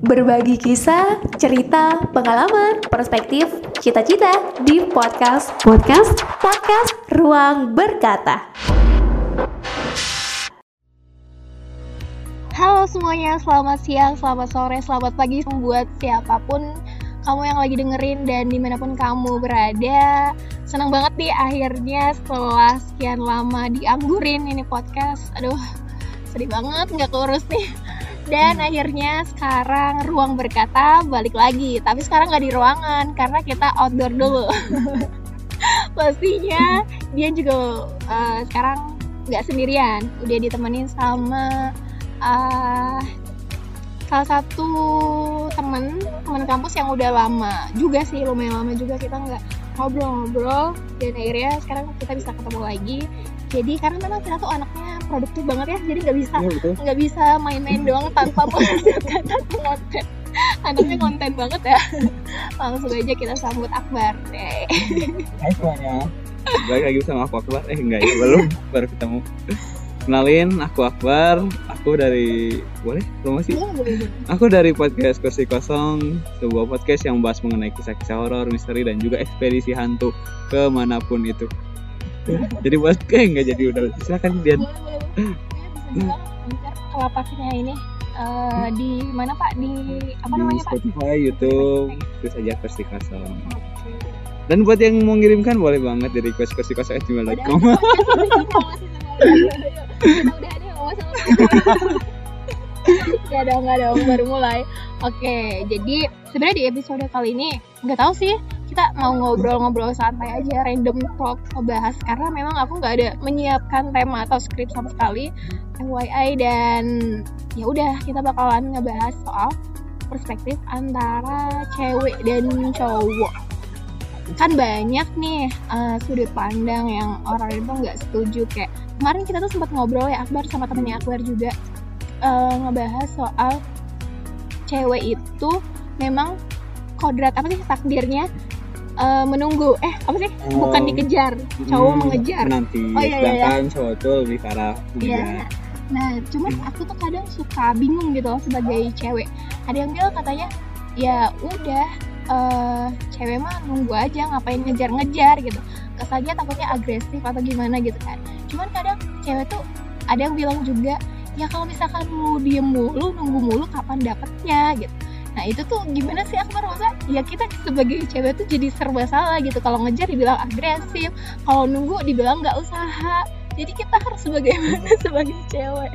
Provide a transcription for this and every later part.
Berbagi kisah, cerita, pengalaman, perspektif, cita-cita di podcast Podcast Podcast Ruang Berkata. Halo semuanya, selamat siang, selamat sore, selamat pagi buat siapa pun kamu yang lagi dengerin dan di mana pun kamu berada. Senang banget nih akhirnya setelah sekian lama dianggurin ini podcast. Aduh, sedih banget nggak keurus nih dan akhirnya sekarang ruang berkata balik lagi. Tapi sekarang nggak di ruangan karena kita outdoor dulu. Pastinya dia juga uh, sekarang nggak sendirian. Udah ditemenin sama uh, salah satu temen teman kampus yang udah lama juga sih lumayan lama juga kita nggak ngobrol-ngobrol. Dan akhirnya sekarang kita bisa ketemu lagi. Jadi karena memang kita tuh anaknya produktif banget ya jadi nggak bisa iya, nggak ya, bisa main-main doang tanpa menghasilkan konten. Anaknya konten banget ya. Langsung aja kita sambut Akbar. Deh Hai semuanya. Balik lagi sama aku Akbar. Eh enggak ya belum. Baru ketemu. Kenalin aku Akbar. Aku dari boleh promosi? Aku dari podcast kursi kosong sebuah podcast yang membahas mengenai kisah-kisah horor misteri dan juga ekspedisi hantu ke mana pun itu jadi buat kayak nggak jadi udah silakan dia kelapaknya ini uh, di mana pak di apa di namanya Spotify, pak? YouTube terus saja versi kosong dan buat yang mau ngirimkan boleh banget di request versi kosong gmail.com Gak dong, gak dong, baru mulai Oke, jadi sebenarnya di episode kali ini nggak tahu sih kita mau ngobrol-ngobrol santai aja random talk ngebahas. Karena memang aku nggak ada menyiapkan tema atau skrip sama sekali. FYI dan ya udah kita bakalan ngebahas soal perspektif antara cewek dan cowok. Kan banyak nih uh, sudut pandang yang orang itu nggak setuju. Kayak kemarin kita tuh sempat ngobrol ya Akbar sama temennya Akbar juga uh, ngebahas soal cewek itu memang kodrat apa sih takdirnya uh, menunggu. Eh apa sih? Oh, bukan dikejar. Cowok hmm, mengejar. nanti oh, iya, iya, iya. cowok tuh lebih ke arah iya. nah cuman hmm. aku tuh kadang suka bingung gitu loh sebagai cewek. Ada yang bilang katanya ya udah uh, cewek mah nunggu aja ngapain ngejar-ngejar gitu. Kesannya takutnya agresif atau gimana gitu kan. Cuman kadang cewek tuh ada yang bilang juga ya kalau misalkan lu diem mulu nunggu mulu kapan dapetnya gitu Nah itu tuh gimana sih aku merasa ya kita sebagai cewek tuh jadi serba salah gitu kalau ngejar dibilang agresif kalau nunggu dibilang nggak usaha jadi kita harus bagaimana sebagai cewek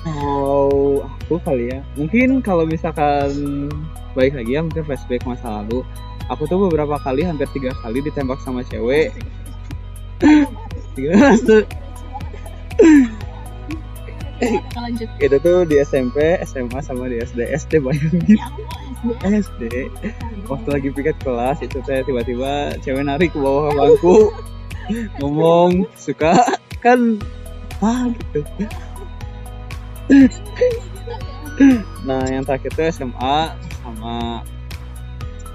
Oh, aku kali ya. Mungkin kalau misalkan baik lagi ya, mungkin flashback masa lalu. Aku tuh beberapa kali, hampir tiga kali ditembak sama cewek. tiga lanjut? Itu tuh di SMP SMA sama di SD SD bayangin. SD waktu lagi piket kelas itu saya tiba-tiba cewek narik ke bawah bangku. Ngomong suka kan? Ah gitu. Nah yang terakhir itu SMA sama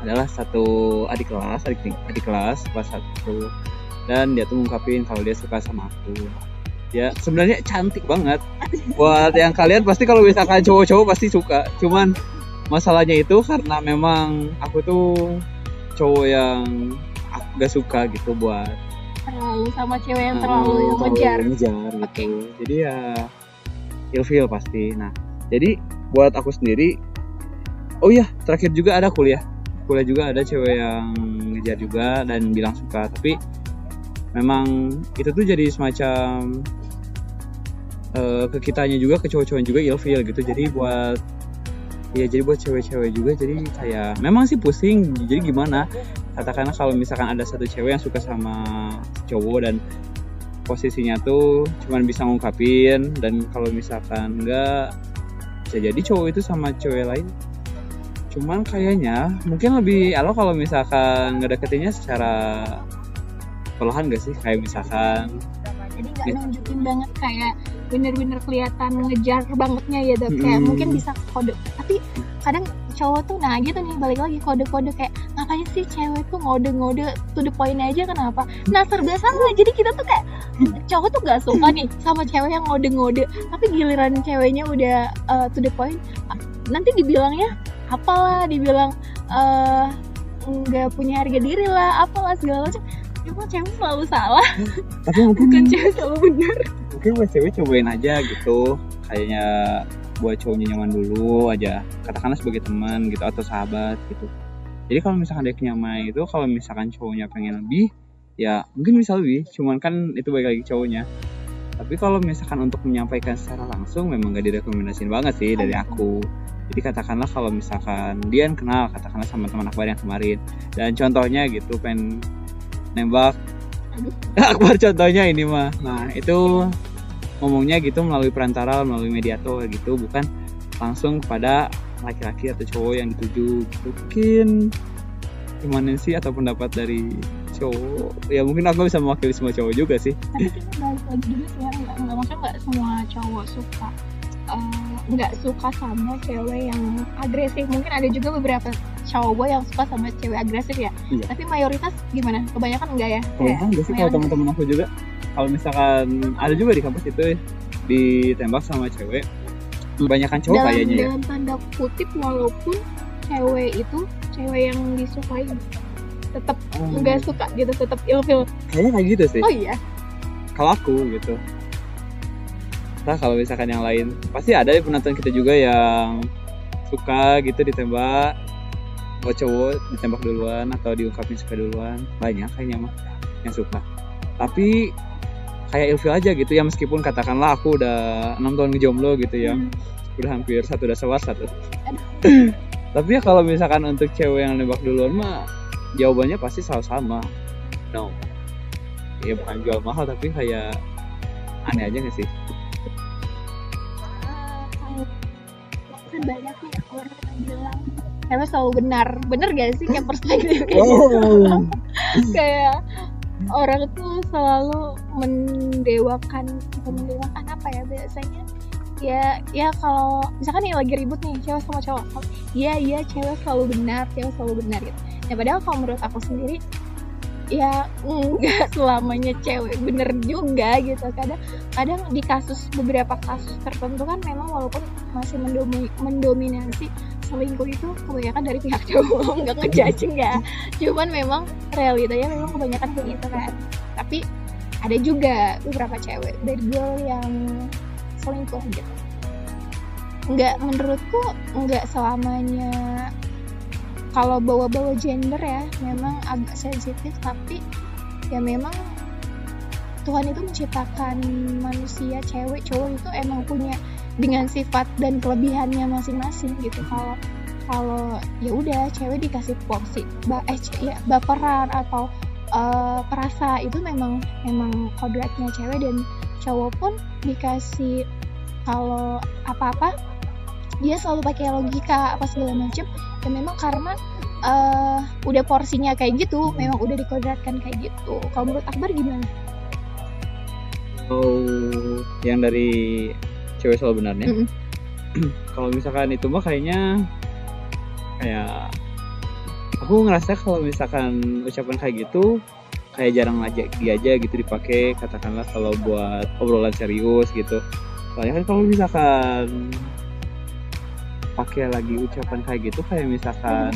adalah satu adik kelas adik adik kelas kelas satu. Dan dia tuh ngungkapin kalau dia suka sama aku ya. Sebenarnya cantik banget. Buat yang kalian pasti kalau misalkan cowok-cowok pasti suka. Cuman masalahnya itu karena memang aku tuh cowok yang gak suka gitu buat terlalu sama cewek yang terlalu ngejar. ngejar gitu. Okay. jadi ya ilfil pasti. Nah jadi buat aku sendiri oh iya terakhir juga ada kuliah. Kuliah juga ada cewek yang ngejar juga dan bilang suka. Tapi memang itu tuh jadi semacam uh, ke kitanya juga ke cowok-cowok juga ilfil gitu. Jadi buat ya jadi buat cewek-cewek juga jadi kayak memang sih pusing jadi gimana? Katakanlah kalau misalkan ada satu cewek yang suka sama cowok dan posisinya tuh cuman bisa ngungkapin dan kalau misalkan enggak bisa jadi cowok itu sama cewek lain. Cuman kayaknya mungkin lebih alo kalau misalkan ngedeketinnya secara perlahan gak sih? Kayak misalkan jadi nggak nunjukin banget kayak bener-bener kelihatan ngejar bangetnya ya dok. Kayak hmm. mungkin bisa kode. Tapi kadang cowok tuh nah gitu nih balik lagi kode-kode kayak ngapain sih cewek tuh ngode-ngode to the point aja kenapa? Nah serba salah. Jadi kita tuh kayak cowok tuh gak suka nih sama cewek yang ngode-ngode. Tapi giliran ceweknya udah uh, to the point nanti dibilangnya apalah dibilang eh nggak punya harga diri lah apalah segala macam cuma cewek selalu salah. Tapi mungkin bukan cewek selalu benar. mungkin buat cewek cobain aja gitu. Kayaknya buat cowoknya nyaman dulu aja. Katakanlah sebagai teman gitu atau sahabat gitu. Jadi kalau misalkan dia nyaman itu kalau misalkan cowoknya pengen lebih ya mungkin bisa lebih. Cuman kan itu baik lagi cowoknya. Tapi kalau misalkan untuk menyampaikan secara langsung memang gak direkomendasiin banget sih dari aku. Jadi katakanlah kalau misalkan dia kenal katakanlah sama teman akbar yang kemarin. Dan contohnya gitu pengen nembak. Akbar contohnya ini mah. Nah itu ngomongnya gitu melalui perantara melalui mediator gitu bukan langsung kepada laki-laki atau cowok yang dituju gitu. mungkin gimana sih atau pendapat dari cowok. Ya mungkin aku bisa mewakili semua cowok juga sih. Tapi kita balik lagi juga sih ya. Nggak nggak maksudnya nggak semua cowok suka eh, nggak suka sama cewek yang agresif. Mungkin ada juga beberapa cowok yang suka sama cewek agresif ya? Iya. tapi mayoritas gimana? Kebanyakan enggak ya? Kalau Kayak kan gak sih kalau teman-teman aku juga. Kalau misalkan ada juga di kampus itu ditembak sama cewek kebanyakan cowok dalam, kayaknya ya. dalam tanda kutip walaupun cewek itu cewek yang disukai tetap Oh, nggak suka gitu tetap ilfil. Kayaknya kayak gitu sih. Oh iya? Kalau aku gitu. Nah kalau misalkan yang lain pasti ada ya penonton kita juga yang suka gitu ditembak buat cowok ditembak duluan atau diungkapin suka duluan? Banyak kayaknya mah yang suka. Tapi kayak ilfil aja gitu ya meskipun katakanlah aku udah enam tahun ngejomblo gitu ya. Hmm. udah hampir satu udah sewas satu. Tapi ya kalau misalkan untuk cewek yang nembak duluan mah jawabannya pasti selalu sama no. Ya bukan jual mahal tapi kayak aneh aja gak sih? Ah, kan banyak nih orang yang bilang cewek selalu benar. Bener gak sih? Kayak perspektif kayak gitu. Kayak orang tuh selalu mendewakan mendewakan apa ya biasanya? Ya ya kalau misalkan nih lagi ribut nih cewek sama cowok. Iya iya cewek selalu benar cewek selalu benar gitu. Ya padahal kalau menurut aku sendiri ya enggak. Selamanya cewek bener juga gitu. Kadang kadang di kasus beberapa kasus tertentu kan memang walaupun masih mendomi- mendominasi selingkuh itu kebanyakan dari pihak cowok nggak ngejudging ya. Cuman memang realitanya memang kebanyakan kayak gitu kan. Tapi ada juga beberapa cewek bad girl yang selingkuh gitu. Nggak menurutku nggak selamanya kalau bawa-bawa gender ya memang agak sensitif tapi ya memang Tuhan itu menciptakan manusia cewek cowok itu emang punya dengan sifat dan kelebihannya masing-masing gitu. Kalau kalau ya udah cewek dikasih porsi ba eh ya baperan atau eh, perasa itu memang memang kodratnya cewek dan cowok pun dikasih kalau apa-apa dia selalu pakai logika apa segala macam ya memang karena eh, udah porsinya kayak gitu memang udah dikodratkan kayak gitu kalau menurut Akbar gimana? oh yang dari cewek selalu benarnya Mm-mm. kalau misalkan itu mah kayaknya kayak aku ngerasa kalau misalkan ucapan kayak gitu kayak jarang aja dia aja gitu dipakai katakanlah kalau buat obrolan serius gitu soalnya kan kalau misalkan pakai lagi ucapan kayak gitu kayak misalkan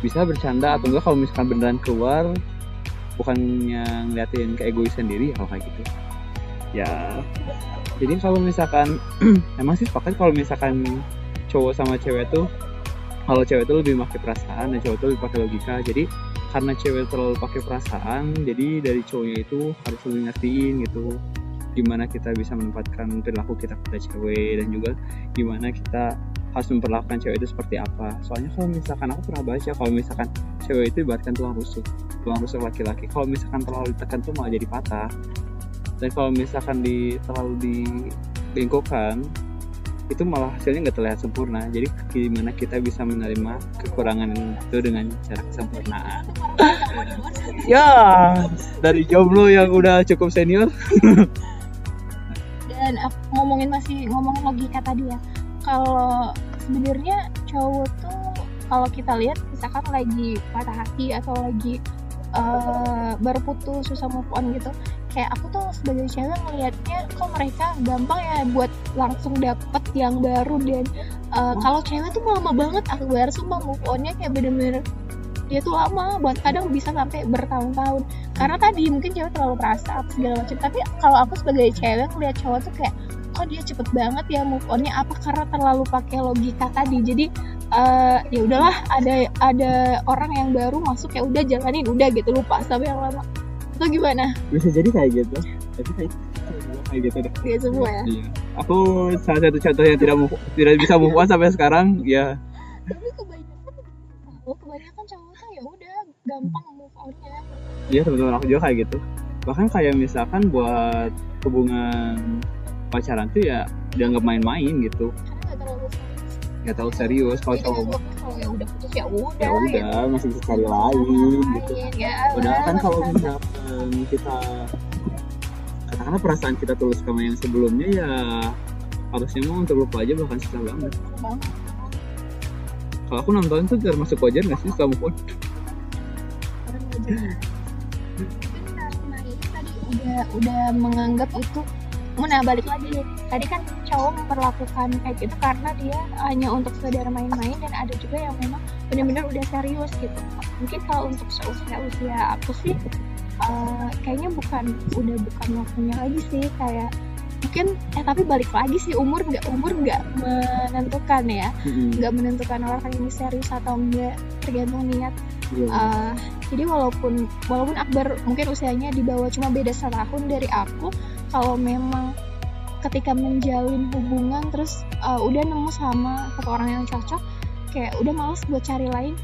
bisa bercanda atau enggak kalau misalkan beneran keluar bukannya ngeliatin keegois sendiri ya kalau kayak gitu. Ya. Jadi kalau misalkan emang sih sepakat kalau misalkan cowok sama cewek tuh kalau cewek tuh lebih pakai perasaan dan cowok tuh lebih pakai logika. Jadi karena cewek terlalu pakai perasaan jadi dari cowoknya itu harus lebih ngertiin gitu gimana kita bisa menempatkan perilaku kita pada cewek dan juga gimana kita harus memperlakukan cewek itu seperti apa. Soalnya kalau misalkan aku pernah baca kalau misalkan cewek itu ibaratkan tulang rusuk tulang rusuk laki-laki. Kalau misalkan terlalu ditekan tuh malah jadi patah. Dan kalau misalkan di terlalu dibengkokkan itu malah hasilnya nggak terlihat sempurna. Jadi gimana kita bisa menerima kekurangan itu dengan cara kesempurnaan ya dari jomblo yang udah cukup senior. Dan aku ngomongin masih ngomongin logika tadi ya kalau sebenarnya cowok tuh kalau kita lihat misalkan lagi patah hati atau lagi eh, baru putus susah move on gitu kayak aku tuh sebagai cewek ngelihatnya kok mereka gampang ya buat langsung dapet yang baru dan Uh, kalau cewek tuh lama banget Akbar sumpah move onnya kayak bener-bener dia tuh lama buat kadang bisa sampai bertahun-tahun karena tadi mungkin cewek terlalu perasa apa segala macam tapi kalau aku sebagai cewek ngeliat cowok tuh kayak kok dia cepet banget ya move onnya? Apa karena terlalu pakai logika tadi? Jadi uh, ya udahlah ada ada orang yang baru masuk ya udah jalanin udah gitu. Lupa sampai yang lama. Itu gimana? Bisa jadi kayak gitu. Tapi kayak kayak gitu deh. Kayak semua ya? Iya. aku salah satu contoh yang tidak move, tidak bisa move on sampai sekarang ya. Tapi kebanyakan kebanyakan cowok tuh ya udah gampang move onnya. Iya teman-teman aku juga kayak gitu. Bahkan kayak misalkan buat hubungan pacaran tuh ya dianggap main-main gitu. Karena nggak terlalu serius nggak tahu serius kalau cowok. kalau ya udah putus ya udah ya udah masih bisa cari lain gitu. ya. Udah kan kalau misalkan kita katakanlah perasaan kita tulus sama yang sebelumnya ya harusnya mau untuk lupa aja bahkan susah banget. Bang, Kalau aku nonton tuh termasuk wajar nggak sih karena ini tadi udah udah menganggap itu Nah balik lagi tadi kan cowok memperlakukan kayak gitu karena dia hanya untuk sekedar main-main dan ada juga yang memang benar-benar udah serius gitu. Mungkin kalau untuk seusia usia aku sih eh, kayaknya bukan udah bukan waktunya lagi sih. Kayak mungkin eh tapi balik lagi sih umur nggak umur nggak menentukan ya. Nggak menentukan orang ini serius atau enggak tergantung niat. Iya. Uh, jadi walaupun walaupun Akbar mungkin usianya di bawah cuma beda setahun dari aku kalau memang ketika menjalin hubungan terus uh, udah nemu sama satu orang yang cocok kayak udah males buat cari lain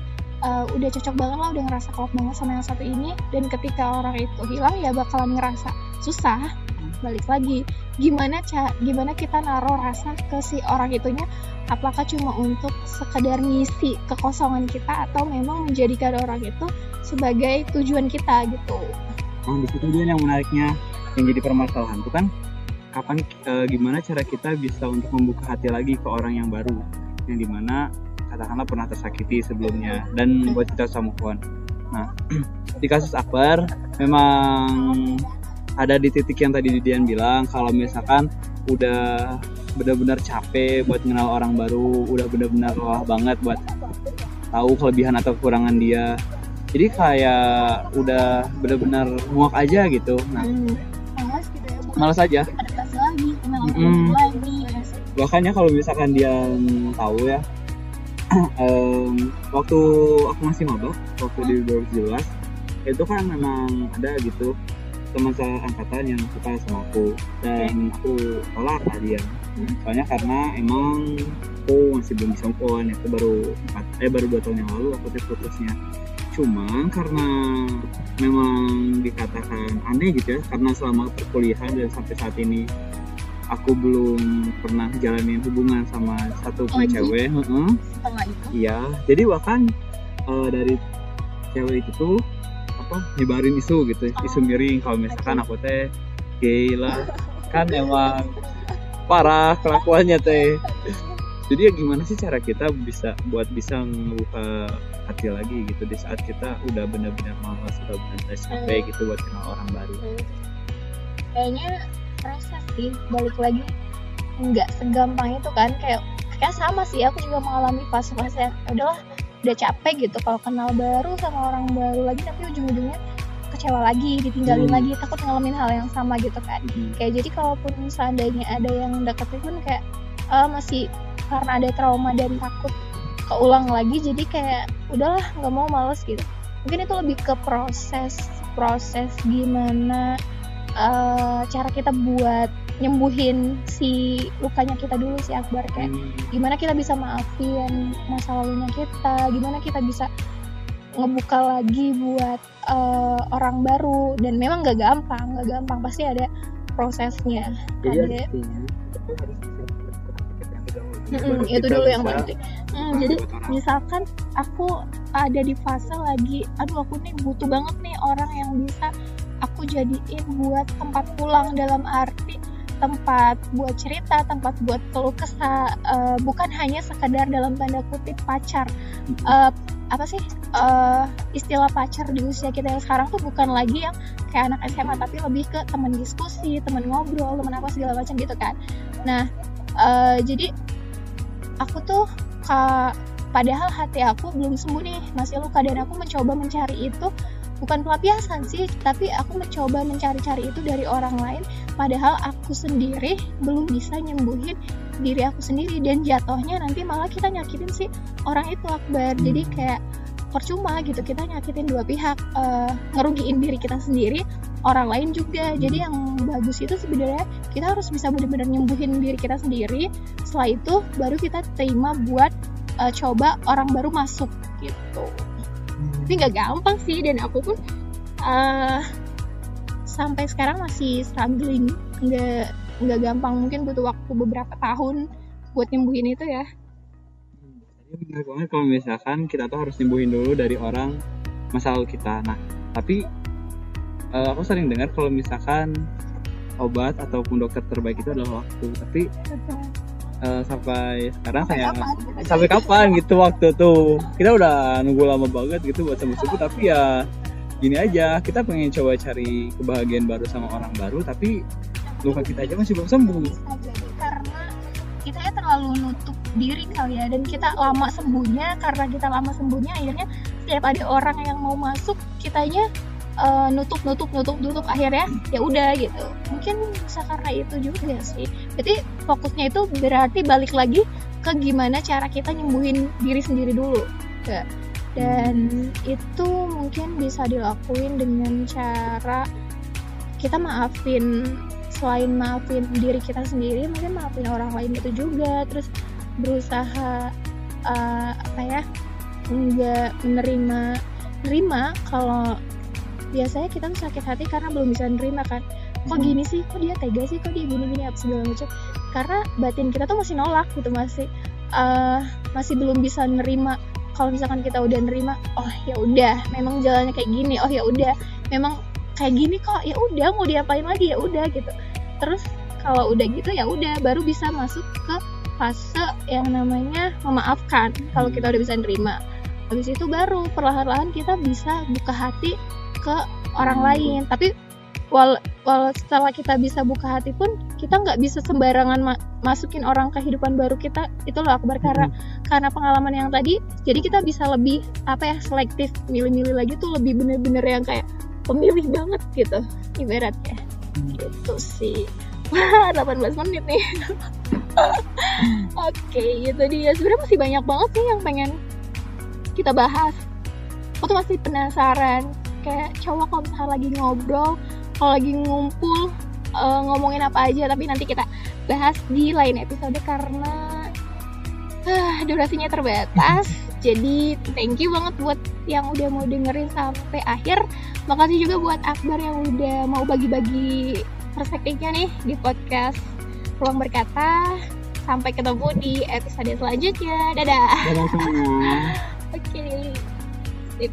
uh, udah cocok banget lah udah ngerasa klop banget sama yang satu ini dan ketika orang itu hilang ya bakalan ngerasa susah. Balik lagi gimana ca gimana kita naruh rasa ke si orang itunya? Apakah cuma untuk sekedar ngisi kekosongan kita atau memang menjadikan orang itu sebagai tujuan kita gitu? Nah, di situ dia yang menariknya yang jadi permasalahan tuh kan kapan eh, gimana cara kita bisa untuk membuka hati lagi ke orang yang baru yang di mana katakanlah pernah tersakiti sebelumnya dan buat kita sama on. Nah di kasus Akbar memang ada di titik yang tadi Dian bilang kalau misalkan udah benar-benar capek buat kenal orang baru, udah benar-benar lelah banget buat tahu kelebihan atau kekurangan dia. Jadi kayak udah benar-benar muak aja gitu. Nah, hmm. Malas aja. adaptasi lagi lagi ya. Kalau misalkan dia tahu ya, em, waktu aku masih mabok, waktu di 2017, itu kan memang ada gitu teman angkatan yang suka sama aku dan aku tolak lah dia. Soalnya karena emang aku masih belum bisa on itu baru empat eh baru dua tahun yang lalu aku putusnya cuman karena memang dikatakan aneh gitu ya karena selama perkuliahan dan sampai saat ini aku belum pernah jalanin hubungan sama satu pun Lagi? cewek heeh. setelah itu Iya, jadi bahkan eh, dari cewek itu tuh apa nyebarin isu gitu, isu miring kalau misalkan aku teh gay lah, kan emang parah kelakuannya teh. Jadi ya gimana sih cara kita bisa buat bisa ngebuka hati lagi gitu di saat kita udah benar-benar malas, udah benar-benar capek gitu buat kenal orang baru. kayaknya proses sih balik lagi nggak segampang itu kan kayak kayak sama sih aku juga mengalami fase-fase udahlah udah capek gitu kalau kenal baru sama orang baru lagi tapi ujung-ujungnya kecewa lagi ditinggalin Hmm. lagi takut ngalamin hal yang sama gitu kan Mhm. kayak jadi kalaupun seandainya ada yang deketin pun kayak eh, masih karena ada trauma dan takut keulang lagi jadi kayak udahlah nggak mau males gitu. Mungkin itu lebih ke proses proses gimana eh, cara kita buat nyembuhin si lukanya kita dulu si Akbar kayak Hmm. gimana kita bisa maafin masa lalunya kita gimana kita bisa ngebuka lagi buat eh, orang baru. Dan memang nggak gampang nggak gampang pasti ada prosesnya. Jadi ada artinya kita harus bisa Baru itu dulu yang penting. Hmm, jadi misalkan aku ada di fase lagi aduh aku nih butuh banget nih orang yang bisa aku jadiin buat tempat pulang dalam arti tempat buat cerita tempat buat keluh kesah eh, bukan hanya sekedar dalam tanda kutip pacar. Eh, apa sih? Eh, istilah pacar di usia kita yang sekarang tuh bukan lagi yang kayak anak SMA tapi lebih ke teman diskusi teman ngobrol teman apa segala macam gitu kan. Nah eh, jadi aku tuh ka- padahal hati aku belum sembuh nih. Masih luka dan aku mencoba mencari itu. Bukan pelampiasan sih tapi aku mencoba mencari-cari itu dari orang lain. Padahal aku sendiri belum bisa nyembuhin diri aku sendiri. Dan jatuhnya nanti malah kita nyakitin si orang itu akbar. Jadi kayak percuma gitu. Kita nyakitin dua pihak eh, ngerugiin diri kita sendiri orang lain juga. Jadi yang bagus itu sebenarnya kita harus bisa benar-benar nyembuhin diri kita sendiri. Setelah itu baru kita terima buat eh, coba orang baru masuk gitu. Tapi nggak gampang sih dan aku pun eh, sampai sekarang masih struggling. Nggak nggak gampang. Mungkin butuh waktu beberapa tahun buat nyembuhin itu ya Jadi menarik banget kalau misalkan kita tuh harus nyembuhin dulu dari orang masa lalu kita. Nah, tapi eh, aku sering dengar kalau misalkan obat ataupun dokter terbaik itu adalah waktu. Tapi eh, sampai sekarang Sampai saya kapan? sampai kapan gitu waktu tuh kita udah nunggu lama banget gitu buat sembuh sembuh tapi ya gini aja kita pengen coba cari kebahagiaan baru sama orang baru tapi luka kita aja masih belum sembuh karena kita ya terlalu nutup diri kali ya. Dan kita lama sembuhnya karena kita lama sembuhnya akhirnya setiap ada orang yang mau masuk kitanya eh, nutup nutup nutup nutup akhirnya ya udah gitu. Mungkin bisa karena itu juga sih. Jadi fokusnya itu berarti balik lagi ke gimana cara kita nyembuhin diri sendiri dulu Ya. dan itu mungkin bisa dilakuin dengan cara kita maafin selain maafin diri kita sendiri mungkin maafin orang lain itu juga. Terus berusaha eh, apa ya nggak menerima nerima kalau biasanya kita tuh sakit hati karena belum bisa nerima kan. Kok gini sih? Kok dia tega sih? Kok dia gini gini apa segala macam. Karena batin kita tuh masih nolak gitu masih eh, masih belum bisa nerima. Kalau misalkan kita udah nerima oh ya udah memang jalannya kayak gini. Oh ya udah memang kayak gini kok. Ya udah mau diapain lagi? Ya udah gitu. Terus kalau udah gitu ya udah baru bisa masuk ke fase yang namanya memaafkan kalau kita udah bisa nerima. Habis itu baru perlahan-lahan kita bisa buka hati ke orang lain. Tapi wal, wal setelah kita bisa buka hati pun kita nggak bisa sembarangan ma- masukin orang kehidupan baru kita. Itu loh akbar. Karena karena pengalaman yang tadi jadi kita bisa lebih apa ya selektif milih-milih lagi tuh lebih bener-bener yang kayak pemilih banget gitu ibaratnya. Gitu sih. Wah 18 menit nih oke itu dia. Sebenarnya masih banyak banget sih yang pengen kita bahas. Aku tuh masih penasaran. Kayak cowok kalau misalnya lagi ngobrol kalau lagi ngumpul eh, ngomongin apa aja tapi nanti kita bahas di lain episode karena ah, durasinya terbatas. Jadi thank you banget buat yang udah mau dengerin sampai akhir. Makasih juga buat Akbar yang udah mau bagi-bagi perspektifnya nih di podcast Ruang Berkata sampai ketemu di episode selanjutnya. Dadah. Dadah semua. Oke. Sip.